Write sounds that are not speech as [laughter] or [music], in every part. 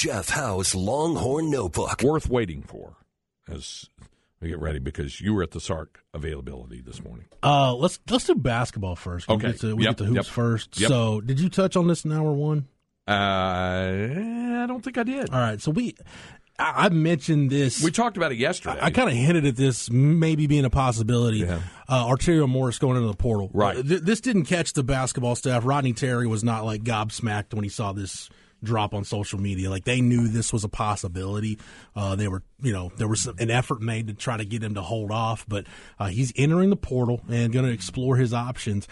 Jeff Howe's Longhorn Notebook. Worth waiting for as we get ready because you were at the Sark availability this morning. Uh, let's let's do basketball first. We Okay. get to, we Yep, get to hoops yep, first. yep. So, did you touch on this in hour one? Uh, I don't think I did. All right. So we, I, I mentioned this. We talked about it yesterday. I, kind of hinted at this maybe being a possibility. Yeah. Uh, Arterio Morris going into the portal. Right. Uh, th- this didn't catch the basketball staff. Rodney Terry was not like gobsmacked when he saw this drop on social media. Like they knew this was a possibility. Uh, they were, you know, there was an effort made to try to get him to hold off, but uh, he's entering the portal and going to explore his options.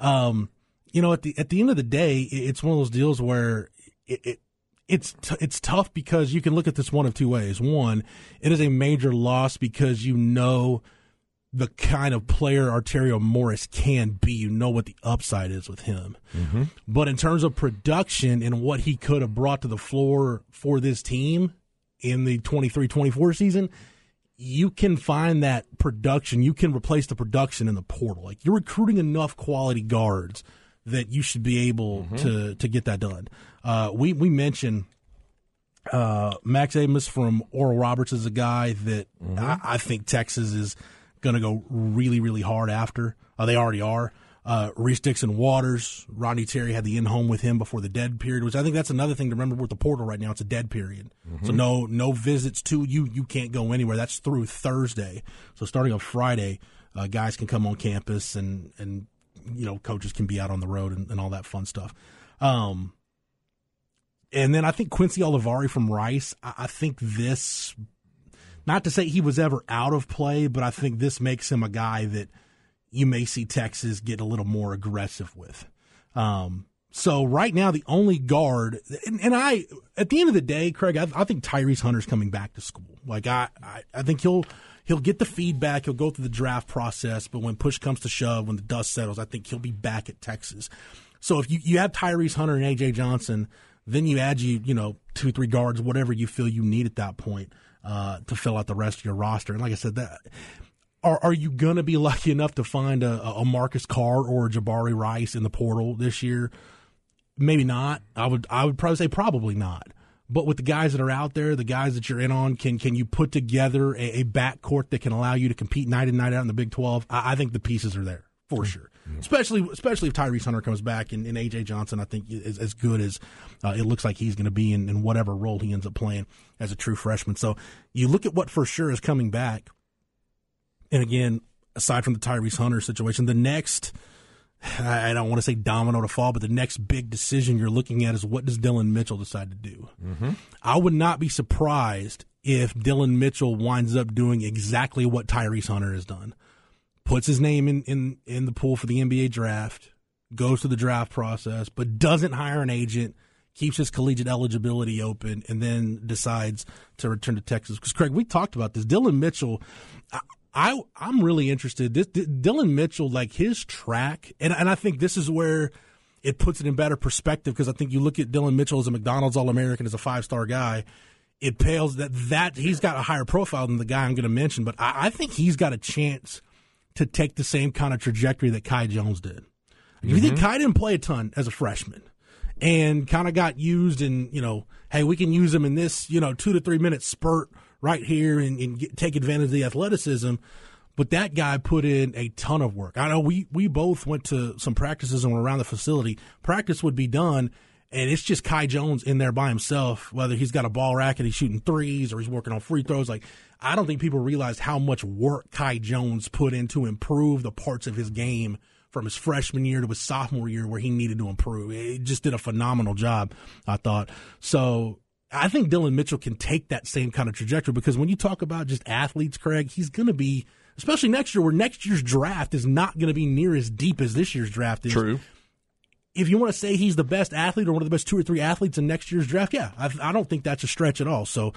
Um, you know, at the at the end of the day, it's one of those deals where it, it it's t- it's tough because you can look at this one of two ways. One, it is a major loss because you know the kind of player Arterio Morris can be. You know what the upside is with him. But in terms of production and what he could have brought to the floor for this team in the 23-24 season, you can find that production. You can replace the production in the portal. Like you're recruiting enough quality guards that you should be able to to get that done. Uh, we we mentioned uh, Max Abmas from Oral Roberts is a guy that I, I think Texas is going to go really really hard after. Uh, they already are. Uh, Reese Dixon Waters, Rodney Terry had the in home with him before the dead period, which I think that's another thing to remember with the portal right now. It's a dead period, so no no visits to you. You can't go anywhere. That's through Thursday. So starting on Friday, uh, guys can come on campus and and you know coaches can be out on the road and, and all that fun stuff. Um, and then I think Quincy Olivari from Rice. I, I think this, not to say he was ever out of play, but I think this makes him a guy that you may see Texas get a little more aggressive with. Um, so right now, the only guard, and, and I, at the end of the day, Craig, I, I think Tyrese Hunter's coming back to school. Like I, I, I think he'll he'll get the feedback, he'll go through the draft process, but when push comes to shove, when the dust settles, I think he'll be back at Texas. So if you, you have Tyrese Hunter and AJ Johnson, then you add you you know two three guards, whatever you feel you need at that point uh, to fill out the rest of your roster. And like I said, that are are you going to be [laughs] lucky enough to find a, a Marcus Carr or a Jabari Rice in the portal this year? Maybe not. I would I would probably say probably not. But with the guys that are out there, the guys that you're in on, can can you put together a, a backcourt that can allow you to compete night and night out in the Big Twelve? I, I think the pieces are there for sure. Especially especially if Tyrese Hunter comes back and, and AJ Johnson, I think is as good as uh, it looks like he's going to be in, in whatever role he ends up playing as a true freshman. So you look at what for sure is coming back. And again, aside from the Tyrese Hunter situation, the next, I I don't want to say domino to fall, but the next big decision you're looking at is what does Dillon Mitchell decide to do? I would not be surprised if Dillon Mitchell winds up doing exactly what Tyrese Hunter has done. Puts his name in, in, in the pool for the NBA draft, goes through the draft process, but doesn't hire an agent, keeps his collegiate eligibility open, and then decides to return to Texas. Because Craig, we talked about this. Dillon Mitchell, I, I I'm really interested. This, D- Dillon Mitchell, like his track, and and I think this is where it puts it in better perspective because I think you look at Dillon Mitchell as a McDonald's All American, as a five star guy. It pales that that he's got a higher profile than the guy I'm going to mention, but I, I think he's got a chance to take the same kind of trajectory that Kai Jones did. You think mm-hmm. Kai didn't play a ton as a freshman and kind of got used in, you know, hey, we can use him in this, you know, two to three minute spurt right here and, and get, take advantage of the athleticism. But that guy put in a ton of work. I know we, we both went to some practices and were around the facility. Practice would be done, and it's just Kai Jones in there by himself, whether he's got a ball racket, he's shooting threes, or he's working on free throws. Like, I don't think people realize how much work Kai Jones put in to improve the parts of his game from his freshman year to his sophomore year where he needed to improve. It just did a phenomenal job, I thought. So I think Dillon Mitchell can take that same kind of trajectory because when you talk about just athletes, Craig, he's going to be, especially next year, where next year's draft is not going to be near as deep as this year's draft is. True. if you want to say he's the best athlete or one of the best two or three athletes in next year's draft, yeah, I, I don't think that's a stretch at all. So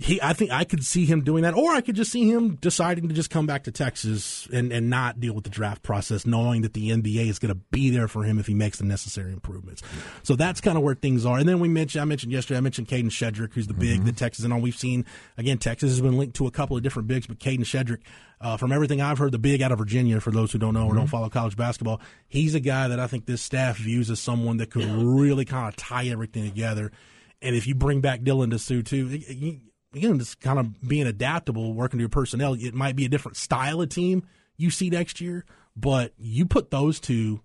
he, I think I could see him doing that, or I could just see him deciding to just come back to Texas and, and not deal with the draft process, knowing that the NBA is going to be there for him if he makes the necessary improvements. So that's kind of where things are. And then we mentioned, I mentioned yesterday, I mentioned Kadin Shedrick, who's the big mm-hmm. that Texas and all we've seen. Again, Texas has been linked to a couple of different bigs, but Kadin Shedrick, uh, from everything I've heard, the big out of Virginia, for those who don't know or mm-hmm. don't follow college basketball, he's a guy that I think this staff views as someone that could really kind of tie everything together. And if you bring back Dylan Disu too, again, just kind of being adaptable, working to your personnel. It might be a different style of team you see next year, but you put those two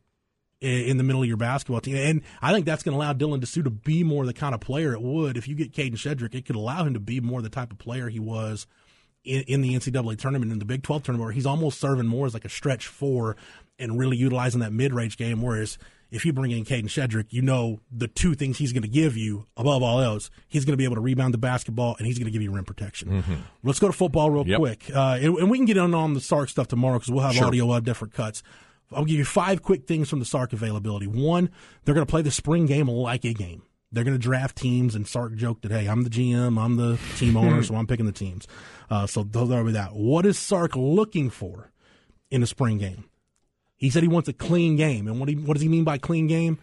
in the middle of your basketball team. And I think that's going to allow Dylan Disu to be more the kind of player it would. If you get Kadin Shedrick, it could allow him to be more the type of player he was in, in, the NCAA tournament, in the Big 12 tournament, where he's almost serving more as like a stretch four and really utilizing that mid range game. Whereas if you bring in Kadin Shedrick, you know the two things he's going to give you above all else. He's going to be able to rebound the basketball, and he's going to give you rim protection. Mm-hmm. Let's go to football real yep. quick, uh, and, and, we can get on on the Sark stuff tomorrow because we'll have sure. audio, we'll have different cuts. I'll give you five quick things from the Sark availability. One, they're going to play the spring game like a game. They're going to draft teams, and Sark joked that, hey, I'm the GM, I'm the team owner, [laughs] so I'm picking the teams. Uh, so they'll be that. What is Sark looking for in the spring game? He said he wants a clean game. And what, he, what does he mean by clean game?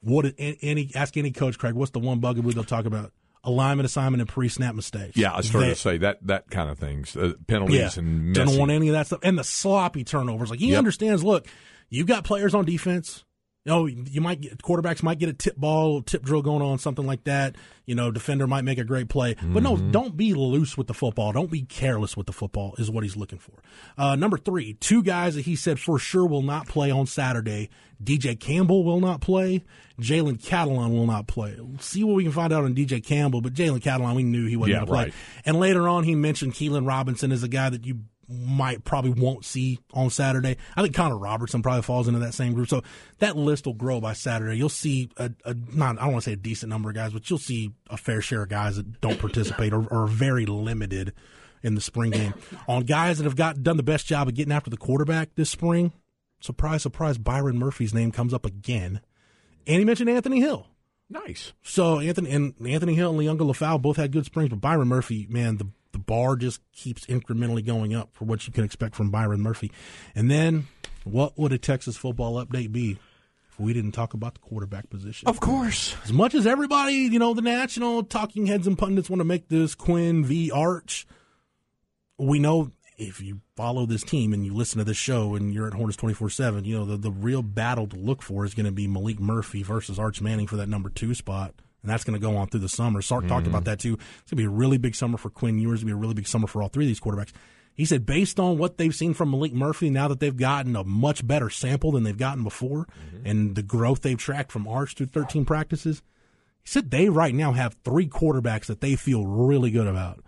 What any ask any coach, Craig? What's the one bugaboo they'll talk about? Alignment, assignment, and pre-snap mistakes. Yeah, I started to say that that kind of things, uh, penalties yeah, and messy. don't want any of that stuff, and the sloppy turnovers. Like he yep. understands. Look, you've got players on defense you know, you might get quarterbacks might get a tip ball, tip drill going on, something like that. You know, defender might make a great play, but mm-hmm. no, don't be loose with the football. Don't be careless with the football is what he's looking for. Uh, number three, two guys that he said for sure will not play on Saturday. DJ Campbell will not play. Jalen Catalon will not play. We'll see what we can find out on DJ Campbell, but Jalen Catalon, we knew he wasn't yeah, going to play. And later on, he mentioned Keelan Robinson as a guy that you might probably won't see on Saturday. I think Connor Robertson probably falls into that same group. So that list will grow by Saturday. You'll see a, a not I don't want to say a decent number of guys, but you'll see a fair share of guys that don't participate or, or are very limited in the spring game. On guys that have got done the best job of getting after the quarterback this spring, surprise, surprise, Byron Murphy's name comes up again. And he mentioned Anthony Hill. Nice. So Anthony and Anthony Hill and Liona Lefau both had good springs, but Byron Murphy, man, the the bar just keeps incrementally going up for what you can expect from Byron Murphy. And then, what would a Texas football update be if we didn't talk about the quarterback position? Of course. As much as everybody, you know, the national talking heads and pundits want to make this Quinn v. Arch, we know if you follow this team and you listen to this show and you're at Horns 24 7, you know, the, the real battle to look for is going to be Maalik Murphy versus Arch Manning for that number two spot and that's going to go on through the summer. Sark mm-hmm. talked about that too. It's going to be a really big summer for Quinn Ewers. It's going to be a really big summer for all three of these quarterbacks. He said, based on what they've seen from Maalik Murphy, now that they've gotten a much better sample than they've gotten before, mm-hmm. and the growth they've tracked from Arch through 13 practices, he said they right now have three quarterbacks that they feel really good about.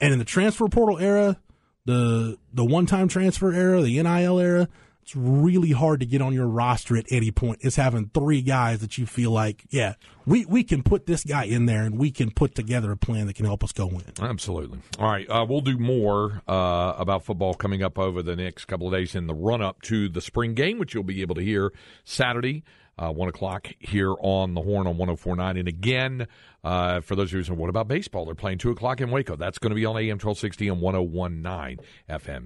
And in the transfer portal era, the the one time transfer era, the NIL era, it's really hard to get on your roster at any point is having three guys that you feel like, yeah, we, we can put this guy in there and we can put together a plan that can help us go win. Absolutely. All right. Uh, we'll do more uh, about football coming up over the next couple of days in the run up to the spring game, which you'll be able to hear Saturday. Uh, 1 o'clock here on the horn on 1049. And again, uh, for those of you who what about baseball? They're playing 2 o'clock in Waco. That's going to be on AM 1260 and 1019 FM.